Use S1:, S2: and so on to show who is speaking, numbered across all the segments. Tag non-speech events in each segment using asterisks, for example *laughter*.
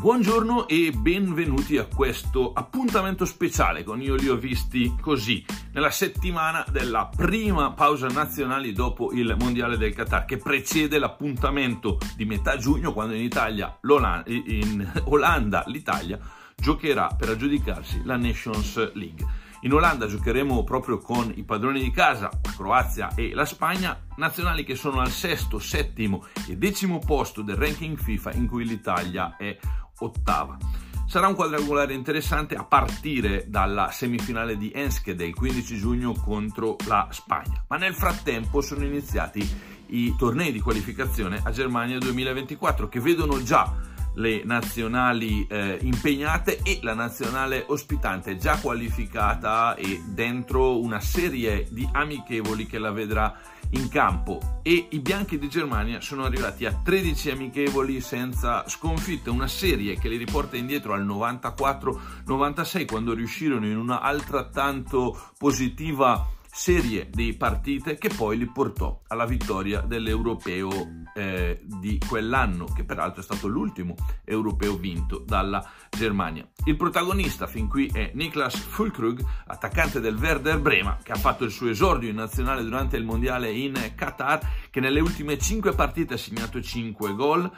S1: Buongiorno e benvenuti a questo appuntamento speciale con Io li ho visti così, nella settimana della prima pausa nazionale dopo il Mondiale del Qatar, che precede l'appuntamento di metà giugno quando in Italia, in Olanda, l'Italia giocherà per aggiudicarsi la Nations League. In Olanda giocheremo proprio con i padroni di casa, la Croazia e la Spagna, nazionali che sono al sesto, settimo e decimo posto del ranking FIFA in cui l'Italia è ottava. Sarà un quadrangolare interessante a partire dalla semifinale di Enschede il 15 giugno contro la Spagna, ma nel frattempo sono iniziati i tornei di qualificazione a Germania 2024 che vedono già le nazionali eh, impegnate e la nazionale ospitante già qualificata e dentro una serie di amichevoli che la vedrà in campo. E i bianchi di Germania sono arrivati a 13 amichevoli senza sconfitte, una serie che li riporta indietro al 94-96 quando riuscirono in una altrettanto positiva serie di partite che poi li portò alla vittoria dell'europeo eh, di quell'anno, che peraltro è stato l'ultimo europeo vinto dalla Germania. Il protagonista fin qui è Niklas Fulkrug, attaccante del Werder Brema, che ha fatto il suo esordio in nazionale durante il mondiale in Qatar, che nelle ultime 5 partite ha segnato 5 gol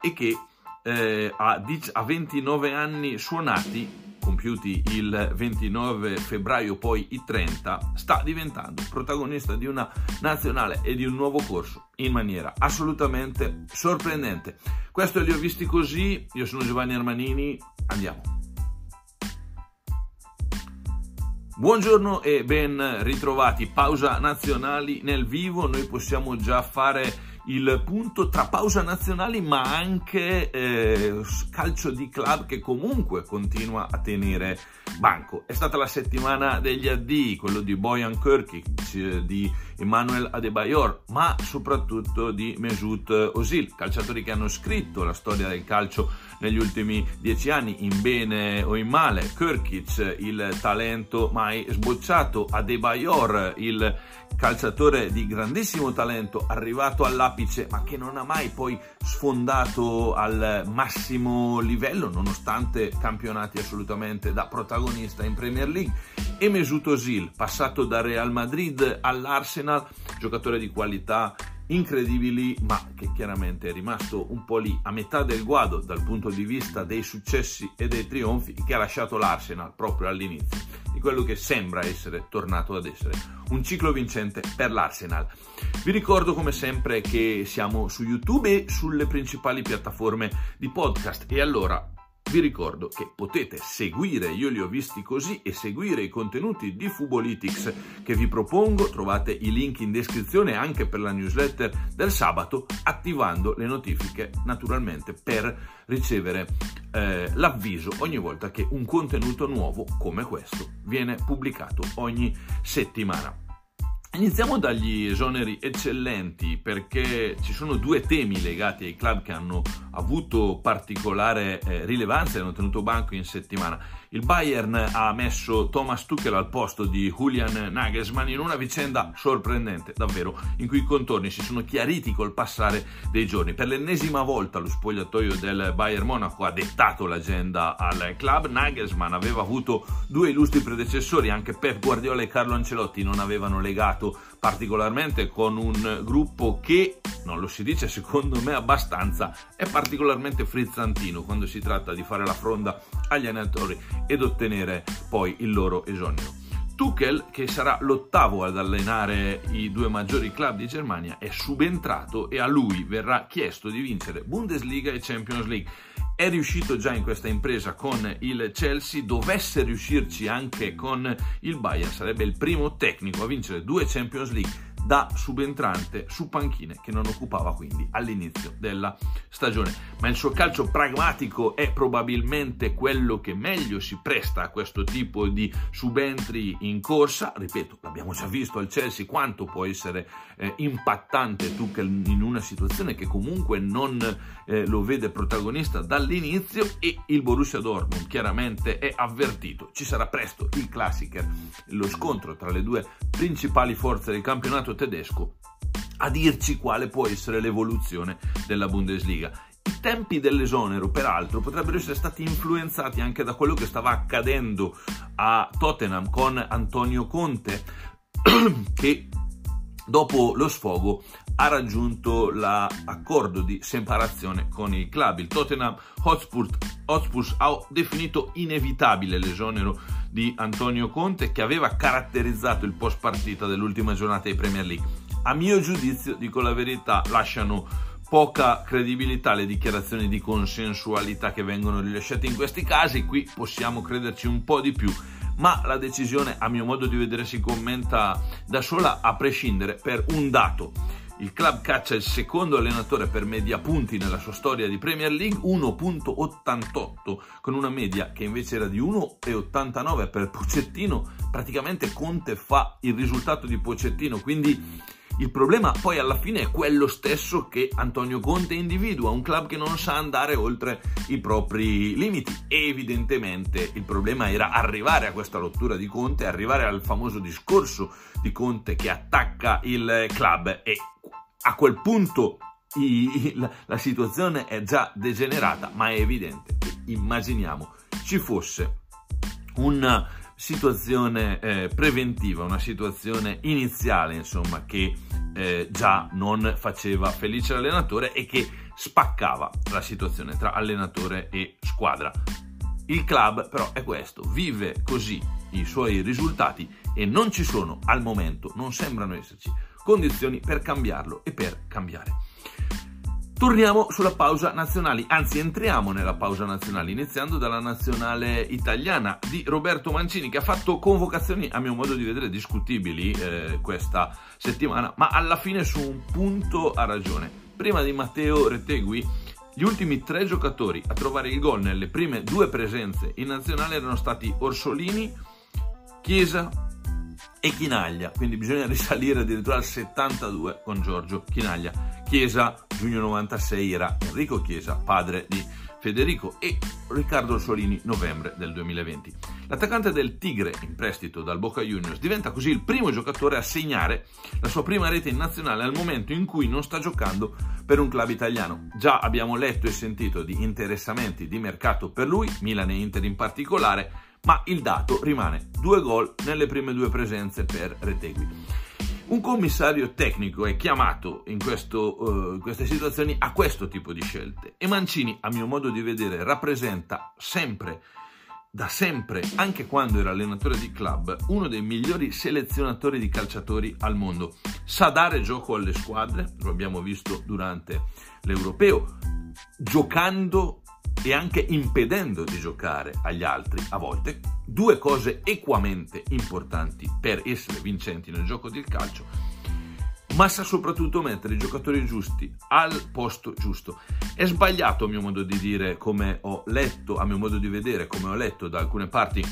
S1: e che eh, a, a 29 anni suonati compiuti il 29 febbraio, poi i 30, sta diventando protagonista di una nazionale e di un nuovo corso in maniera assolutamente sorprendente. Questo li ho visti così, io sono Giovanni Armanini, andiamo. Buongiorno e ben ritrovati, pausa nazionali nel vivo, noi possiamo già fare il punto tra pausa nazionali ma anche eh, calcio di club che comunque continua a tenere banco. È stata la settimana degli addii, quello di Bojan Kirkic, di Emmanuel Adebayor, ma soprattutto di Mesut Osil, calciatori che hanno scritto la storia del calcio negli ultimi dieci anni, in bene o in male. Kirkic, il talento mai sbocciato, Adebayor, il calciatore di grandissimo talento, arrivato all'apice, ma che non ha mai poi sfondato al massimo livello, nonostante campionati assolutamente da protagonista in Premier League. E Mesut Özil, passato da Real Madrid all'Arsenal, giocatore di qualità incredibili, ma che chiaramente è rimasto un po' lì a metà del guado dal punto di vista dei successi e dei trionfi che ha lasciato l'Arsenal proprio all'inizio di quello che sembra essere tornato ad essere un ciclo vincente per l'Arsenal. Vi ricordo come sempre che siamo su YouTube e sulle principali piattaforme di podcast e allora vi ricordo che potete seguire, io li ho visti così, e seguire i contenuti di Fubolitics che vi propongo, trovate i link in descrizione anche per la newsletter del sabato, attivando le notifiche naturalmente per ricevere eh, l'avviso ogni volta che un contenuto nuovo come questo viene pubblicato ogni settimana. Iniziamo dagli esoneri eccellenti perché ci sono due temi legati ai club che hanno avuto particolare eh, rilevanza e hanno tenuto banco in settimana. Il Bayern ha messo Thomas Tuchel al posto di Julian Nagelsmann in una vicenda sorprendente, davvero, in cui i contorni si sono chiariti col passare dei giorni. Per l'ennesima volta lo spogliatoio del Bayern Monaco ha dettato l'agenda al club. Nagelsmann aveva avuto due illustri predecessori, anche Pep Guardiola e Carlo Ancelotti non avevano legato particolarmente con un gruppo che, non lo si dice secondo me abbastanza, è particolarmente frizzantino quando si tratta di fare la fronda agli allenatori ed ottenere poi il loro esonero. Tuchel, che sarà l'ottavo ad allenare i due maggiori club di Germania, è subentrato e a lui verrà chiesto di vincere Bundesliga e Champions League. È riuscito già in questa impresa con il Chelsea, dovesse riuscirci anche con il Bayern, sarebbe il primo tecnico a vincere due Champions League da subentrante su panchine che non occupava quindi all'inizio della stagione. Ma il suo calcio pragmatico è probabilmente quello che meglio si presta a questo tipo di subentri in corsa. Ripeto, l'abbiamo già visto al Chelsea quanto può essere eh, impattante Tuchel in una situazione che comunque non eh, lo vede protagonista dall'inizio e il Borussia Dortmund chiaramente è avvertito. Ci sarà presto il Klassiker, lo scontro tra le due principali forze del campionato tedesco a dirci quale può essere l'evoluzione della Bundesliga. I tempi dell'esonero, peraltro, potrebbero essere stati influenzati anche da quello che stava accadendo a Tottenham con Antonio Conte, *clears throat* che dopo lo sfogo ha raggiunto l'accordo di separazione con il club. Il Tottenham Hotspur, Hotspur ha definito inevitabile l'esonero di Antonio Conte che aveva caratterizzato il post partita dell'ultima giornata di Premier League. A mio giudizio, dico la verità, lasciano poca credibilità le dichiarazioni di consensualità che vengono rilasciate in questi casi, qui possiamo crederci un po' di più ma la decisione a mio modo di vedere si commenta da sola a prescindere per un dato. Il club caccia il secondo allenatore per media punti nella sua storia di Premier League, 1.88, con una media che invece era di 1.89 per Pocettino. Praticamente Conte fa il risultato di Pocettino, quindi il problema poi alla fine è quello stesso che Antonio Conte individua, un club che non sa andare oltre i propri limiti. evidentemente il problema era arrivare a questa rottura di Conte, arrivare al famoso discorso di Conte che attacca il club e a quel punto la, la situazione è già degenerata, ma è evidente che immaginiamo ci fosse una situazione eh, preventiva, una situazione iniziale, insomma, che eh, già non faceva felice l'allenatore e che spaccava la situazione tra allenatore e squadra. Il club però è questo, vive così i suoi risultati e non ci sono al momento, non sembrano esserci condizioni per cambiarlo e per cambiare. Torniamo sulla pausa nazionali, anzi entriamo nella pausa nazionale, iniziando dalla nazionale italiana di Roberto Mancini che ha fatto convocazioni a mio modo di vedere discutibili eh, questa settimana, ma alla fine su un punto ha ragione. Prima di Matteo Retegui, gli ultimi tre giocatori a trovare il gol nelle prime due presenze in nazionale erano stati Orsolini, Chiesa e Chinaglia, quindi bisogna risalire addirittura al 72 con Giorgio Chinaglia. Chiesa, giugno 96, era Enrico Chiesa, padre di Federico e Riccardo Solini, novembre del 2020. L'attaccante del Tigre, in prestito dal Boca Juniors, diventa così il primo giocatore a segnare la sua prima rete in nazionale al momento in cui non sta giocando per un club italiano. Già abbiamo letto e sentito di interessamenti di mercato per lui, Milan e Inter in particolare, ma il dato rimane due gol nelle prime due presenze per Retegui. Un commissario tecnico è chiamato in, questo, uh, in, queste situazioni a questo tipo di scelte e Mancini, a mio modo di vedere, rappresenta sempre, da sempre, anche quando era allenatore di club, uno dei migliori selezionatori di calciatori al mondo. Sa dare gioco alle squadre, lo abbiamo visto durante l'Europeo, giocando e anche impedendo di giocare agli altri a volte, due cose equamente importanti per essere vincenti nel gioco del calcio, ma sa soprattutto mettere i giocatori giusti al posto giusto. È sbagliato a mio modo di dire, come ho letto, a mio modo di vedere, come ho letto da alcune parti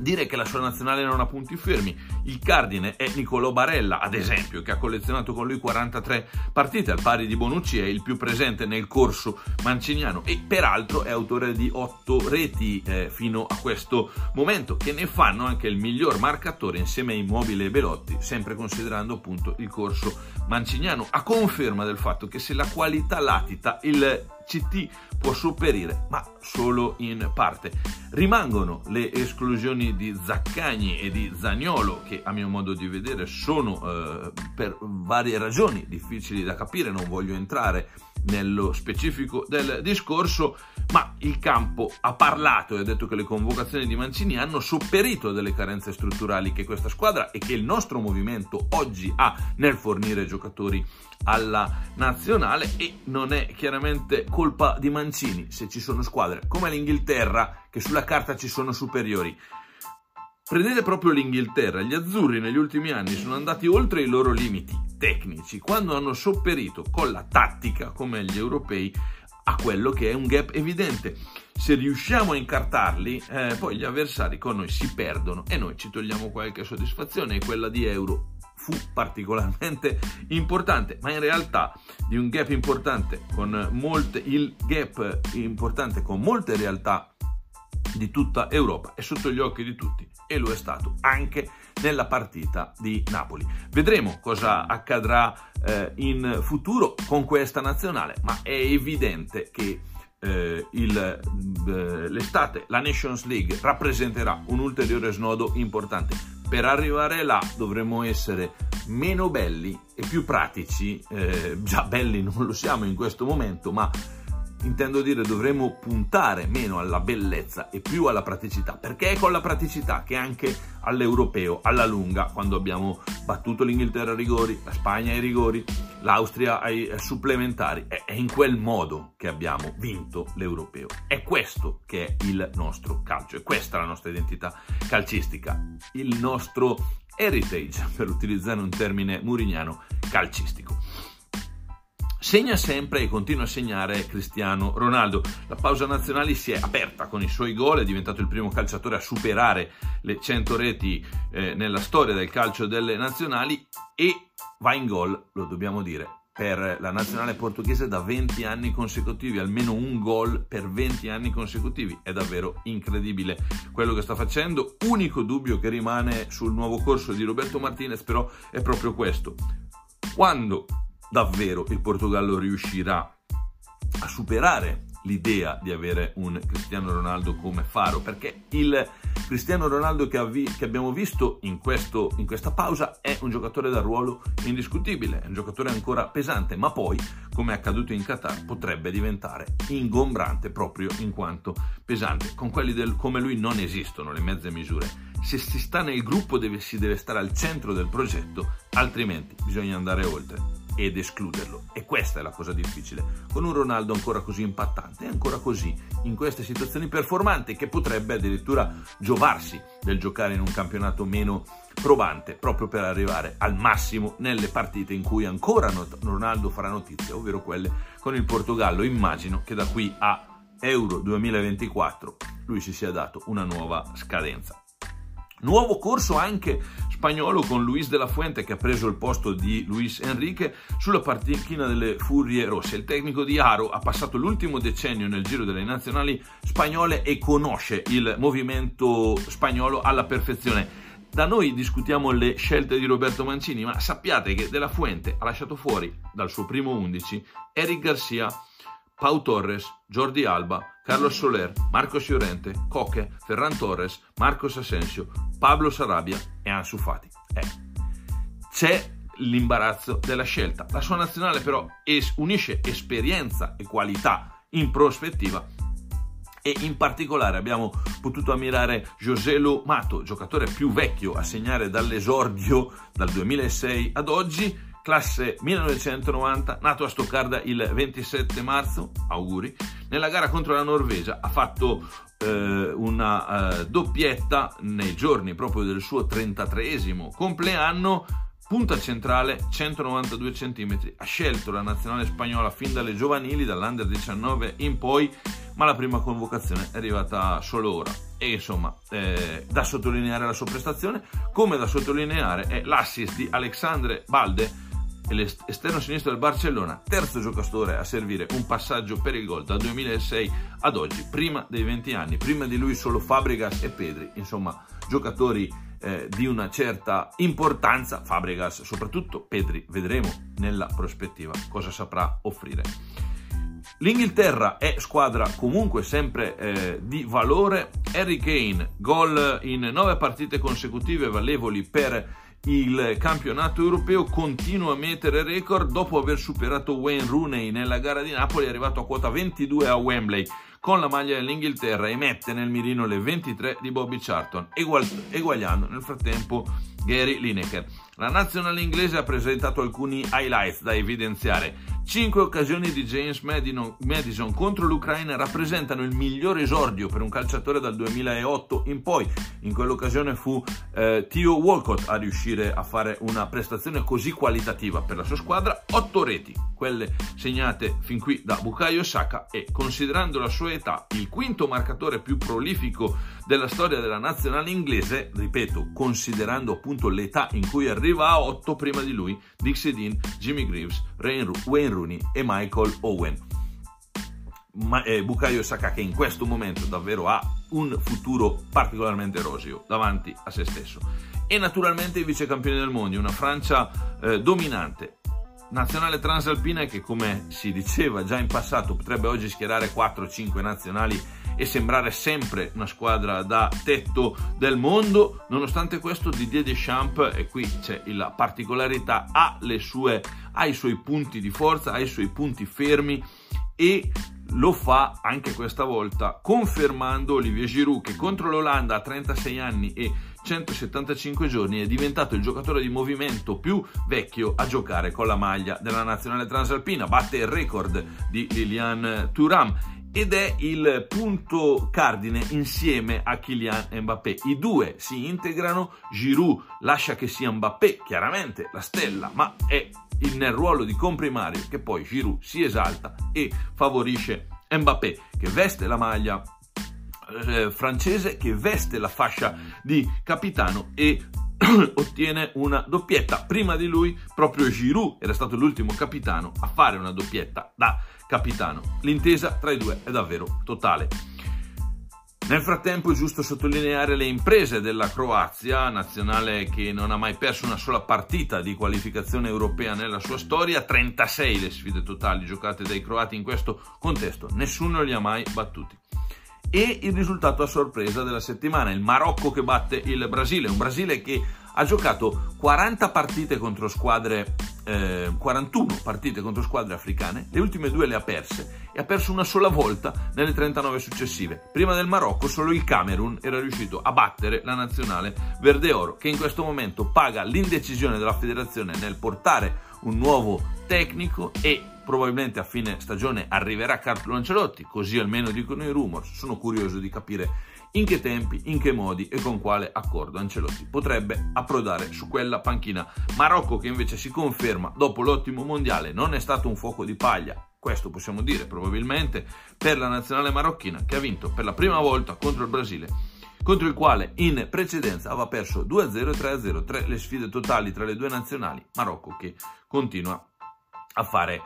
S1: dire che la sua nazionale non ha punti fermi. Il cardine è Niccolò Barella, ad esempio, che ha collezionato con lui 43 partite, al pari di Bonucci, è il più presente nel corso manciniano e peraltro è autore di 8 reti eh, fino a questo momento, che ne fanno anche il miglior marcatore insieme a Immobile e Belotti, sempre considerando appunto il corso manciniano, a conferma del fatto che se la qualità latita, il CT può sopperire, ma solo in parte. Rimangono le esclusioni di Zaccagni e di Zagnolo, che a mio modo di vedere sono eh, per varie ragioni difficili da capire, non voglio entrare nello specifico del discorso, ma il campo ha parlato e ha detto che le convocazioni di Mancini hanno sopperito delle carenze strutturali che questa squadra e che il nostro movimento oggi ha nel fornire giocatori alla nazionale e non è chiaramente colpa di Mancini se ci sono squadre come l'Inghilterra che sulla carta ci sono superiori. Prendete proprio l'Inghilterra, gli azzurri negli ultimi anni sono andati oltre i loro limiti tecnici quando hanno sopperito con la tattica come gli europei a quello che è un gap evidente. Se riusciamo a incartarli, eh, poi gli avversari con noi si perdono e noi ci togliamo qualche soddisfazione e quella di Euro fu particolarmente *laughs* importante, ma in realtà di un gap importante con molte, il gap importante con molte realtà di tutta Europa è sotto gli occhi di tutti e lo è stato anche nella partita di Napoli. Vedremo cosa accadrà eh, in futuro con questa nazionale, ma è evidente che eh, il, eh, l'estate, la Nations League rappresenterà un ulteriore snodo importante. Per arrivare là dovremo essere meno belli e più pratici, eh, già belli non lo siamo in questo momento, ma intendo dire dovremmo puntare meno alla bellezza e più alla praticità, perché è con la praticità che anche all'europeo, alla lunga, quando abbiamo battuto l'Inghilterra ai rigori, la Spagna ai rigori, l'Austria ai supplementari, è in quel modo che abbiamo vinto l'europeo. È questo che è il nostro calcio, è questa la nostra identità calcistica, il nostro heritage, *laughs* per utilizzare un termine murignano, calcistico. Segna sempre e continua a segnare Cristiano Ronaldo. La pausa nazionale si è aperta con i suoi gol, è diventato il primo calciatore a superare le 100 reti eh, nella storia del calcio delle nazionali e va in gol, lo dobbiamo dire, per la nazionale portoghese da 20 anni consecutivi, almeno un gol per 20 anni consecutivi. È davvero incredibile quello che sta facendo. Unico dubbio che rimane sul nuovo corso di Roberto Martinez però è proprio questo. Quando davvero il Portogallo riuscirà a superare l'idea di avere un Cristiano Ronaldo come faro, perché il Cristiano Ronaldo che, avvi- che abbiamo visto in, questo, in, questa pausa è un giocatore da ruolo indiscutibile, è un giocatore ancora pesante, ma poi, come è accaduto in Qatar, potrebbe diventare ingombrante proprio in quanto pesante. Con quelli del, come lui non esistono le mezze misure. Se si sta nel gruppo deve, si deve stare al centro del progetto, altrimenti bisogna andare oltre ed escluderlo. E questa è la cosa difficile. Con un Ronaldo ancora così impattante ancora così in queste situazioni performanti che potrebbe addirittura giovarsi del giocare in un campionato meno probante proprio per arrivare al massimo nelle partite in cui ancora Ronaldo farà notizia, ovvero quelle con il Portogallo. Immagino che da qui a Euro 2024 lui si sia dato una nuova scadenza. Nuovo corso anche spagnolo con Luis de la Fuente che ha preso il posto di Luis Enrique sulla panchina delle Furie Rosse. Il tecnico di Aro ha passato l'ultimo decennio nel giro delle nazionali spagnole e conosce il movimento spagnolo alla perfezione. Da noi discutiamo le scelte di Roberto Mancini, ma sappiate che De La Fuente ha lasciato fuori dal suo primo 11 Eric Garcia, Pau Torres, Jordi Alba, Carlos Soler, Marcos Llorente, Coque, Ferran Torres, Marcos Asensio, Pablo Sarabia e Ansu Fati. Eh, c'è l'imbarazzo della scelta. La sua nazionale però es- unisce esperienza e qualità in prospettiva e in particolare abbiamo potuto ammirare Joselu Mato, giocatore più vecchio a segnare dall'esordio dal 2006 ad oggi, classe 1990, nato a Stoccarda il 27 marzo, auguri, nella gara contro la Norvegia. Ha fatto eh, una eh, doppietta nei giorni proprio del suo 33esimo compleanno, punta centrale 192 cm, ha scelto la nazionale spagnola fin dalle giovanili, dall'Under 19 in poi, ma la prima convocazione è arrivata solo ora. E insomma, eh, da sottolineare la sua prestazione, come da sottolineare è l'assist di Alexandre Balde, esterno sinistro del Barcellona, terzo giocatore a servire un passaggio per il gol dal 2006 ad oggi, prima dei 20 anni, prima di lui solo Fabregas e Pedri, insomma giocatori eh, di una certa importanza, Fabregas soprattutto, Pedri vedremo nella prospettiva cosa saprà offrire. L'Inghilterra è squadra comunque sempre eh, di valore. Harry Kane, gol in nove partite consecutive valevoli per il campionato europeo continua a mettere record dopo aver superato Wayne Rooney nella gara di Napoli, è arrivato a quota 22 a Wembley con la maglia dell'Inghilterra e mette nel mirino le 23 di Bobby Charlton, eguagliando nel frattempo Gary Lineker. La nazionale inglese ha presentato alcuni highlights da evidenziare. Cinque occasioni di James Madison contro l'Ucraina rappresentano il miglior esordio per un calciatore dal 2008 in poi. In quell'occasione fu eh, Theo Walcott a riuscire a fare una prestazione così qualitativa per la sua squadra. Otto reti, quelle segnate fin qui da Bukayo Saka e considerando la sua età il quinto marcatore più prolifico della storia della nazionale inglese, ripeto, considerando appunto l'età in cui arriva a 8 prima di lui, Dixie Dean, Jimmy Greaves, Wayne Rooney e Michael Owen. Eh, Bukayo Saka che in questo momento davvero ha un futuro particolarmente roseo davanti a se stesso. E naturalmente i vice campioni del mondo, una Francia eh, dominante, nazionale transalpina che come si diceva già in passato potrebbe oggi schierare 4-5 nazionali e sembrare sempre una squadra da tetto del mondo, nonostante questo Didier Deschamps, e qui c'è la particolarità, ha, sue, ha i suoi punti di forza, ha i suoi punti fermi e lo fa anche questa volta confermando Olivier Giroud che contro l'Olanda a 36 anni e 175 giorni è diventato il giocatore di movimento più vecchio a giocare con la maglia della nazionale transalpina, batte il record di Lilian Thuram ed è il punto cardine insieme a Kylian Mbappé. I due si integrano, Giroud lascia che sia Mbappé, chiaramente la stella, ma è nel ruolo di comprimario che poi Giroud si esalta e favorisce Mbappé che veste la maglia eh, francese che veste la fascia di capitano e *clears throat* ottiene una doppietta. Prima di lui proprio Giroud era stato l'ultimo capitano a fare una doppietta da capitano. L'intesa tra i due è davvero totale. Nel frattempo è giusto sottolineare le imprese della Croazia, nazionale che non ha mai perso una sola partita di qualificazione europea nella sua storia, 36 le sfide totali giocate dai croati in questo contesto, nessuno li ha mai battuti. E il risultato a sorpresa della settimana, il Marocco che batte il Brasile, un Brasile che ha giocato 40 partite contro squadre, eh, 41 partite contro squadre africane, le ultime due le ha perse e ha perso una sola volta nelle 39 successive. Prima del Marocco solo il Camerun era riuscito a battere la nazionale verde-oro che in questo momento paga l'indecisione della federazione nel portare un nuovo tecnico e probabilmente a fine stagione arriverà Carlo Ancelotti, così almeno dicono i rumors. Sono curioso di capire in che tempi, in che modi e con quale accordo Ancelotti potrebbe approdare su quella panchina. Marocco che invece si conferma dopo l'ottimo mondiale non è stato un fuoco di paglia, questo possiamo dire probabilmente per la nazionale marocchina che ha vinto per la prima volta contro il Brasile contro il quale in precedenza aveva perso 2-0 e 3-0, tre le sfide totali tra le due nazionali, Marocco che continua a fare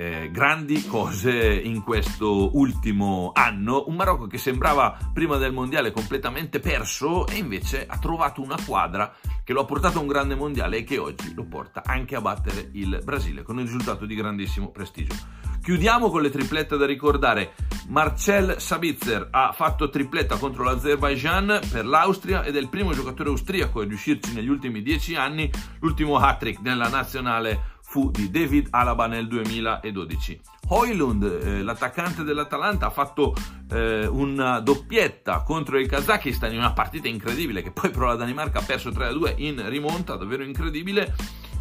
S1: eh, grandi cose in questo ultimo anno. Un Marocco che sembrava prima del mondiale completamente perso e invece ha trovato una quadra che lo ha portato a un grande mondiale e che oggi lo porta anche a battere il Brasile con un risultato di grandissimo prestigio. Chiudiamo con le triplette da ricordare. Marcel Sabitzer ha fatto tripletta contro l'Azerbaijan per l'Austria ed è il primo giocatore austriaco a riuscirci negli ultimi dieci anni, l'ultimo hat-trick nella nazionale fu di David Alaba nel 2012. Hoylund, eh, l'attaccante dell'Atalanta, ha fatto eh, una doppietta contro il Kazakistan in una partita incredibile che poi però la Danimarca ha perso 3-2 in rimonta, davvero incredibile,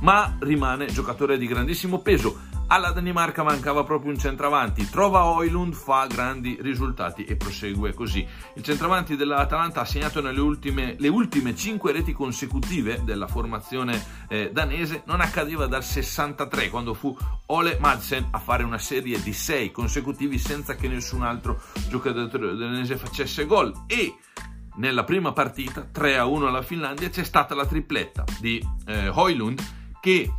S1: ma rimane giocatore di grandissimo peso alla Danimarca mancava proprio un centravanti, trova Oilund, fa grandi risultati e prosegue così. Il centravanti dell'Atalanta ha segnato nelle ultime, le ultime 5 reti consecutive della formazione eh, danese, non accadeva dal 63 quando fu Ole Madsen a fare una serie di 6 consecutivi senza che nessun altro giocatore danese facesse gol. E nella prima partita 3 a 1 alla Finlandia c'è stata la tripletta di eh, Hoylund che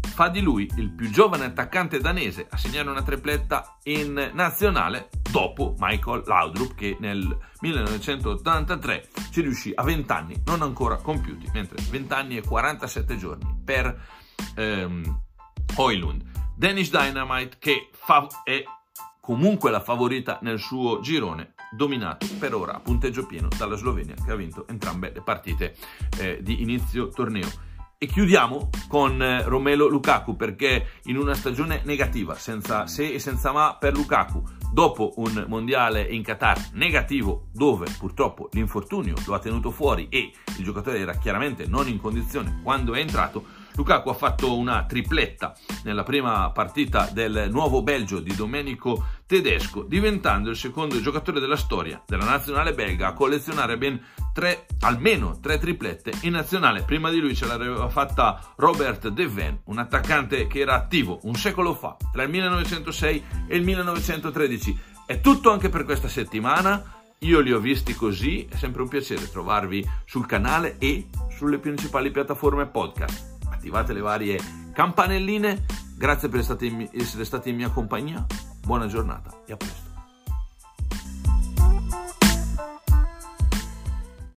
S1: fa di lui il più giovane attaccante danese a segnare una tripletta in nazionale dopo Michael Laudrup che nel 1983 ci riuscì a 20 anni non ancora compiuti, mentre 20 anni e 47 giorni per ehm, Hoylund. Danish Dynamite che fa- è comunque la favorita nel suo girone dominato per ora a punteggio pieno dalla Slovenia che ha vinto entrambe le partite eh, di inizio torneo. E chiudiamo con eh, Romelo Lukaku perché in una stagione negativa, senza se e senza ma per Lukaku, dopo un mondiale in Qatar negativo dove purtroppo l'infortunio lo ha tenuto fuori e il giocatore era chiaramente non in condizione quando è entrato, Lukaku ha fatto una tripletta nella prima partita del nuovo Belgio di Domenico Tedesco, diventando il secondo giocatore della storia della nazionale belga a collezionare ben tre, almeno tre triplette in nazionale. Prima di lui ce l'aveva fatta Robert Deven, un attaccante che era attivo un secolo fa, tra il 1906 e il 1913. È tutto anche per questa settimana. Io li ho visti così, è sempre un piacere trovarvi sul canale e sulle principali piattaforme podcast attivate le varie campanelline. Grazie per essere stati in mia compagnia, buona giornata e a presto.